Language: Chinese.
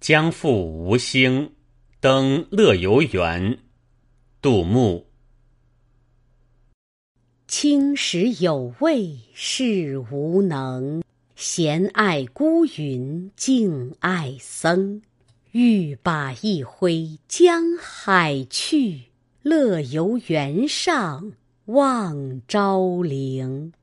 将赴吴兴，登乐游原。杜牧：青史有味是无能，闲爱孤云静爱僧。欲把一挥江海去，乐游原上望昭陵。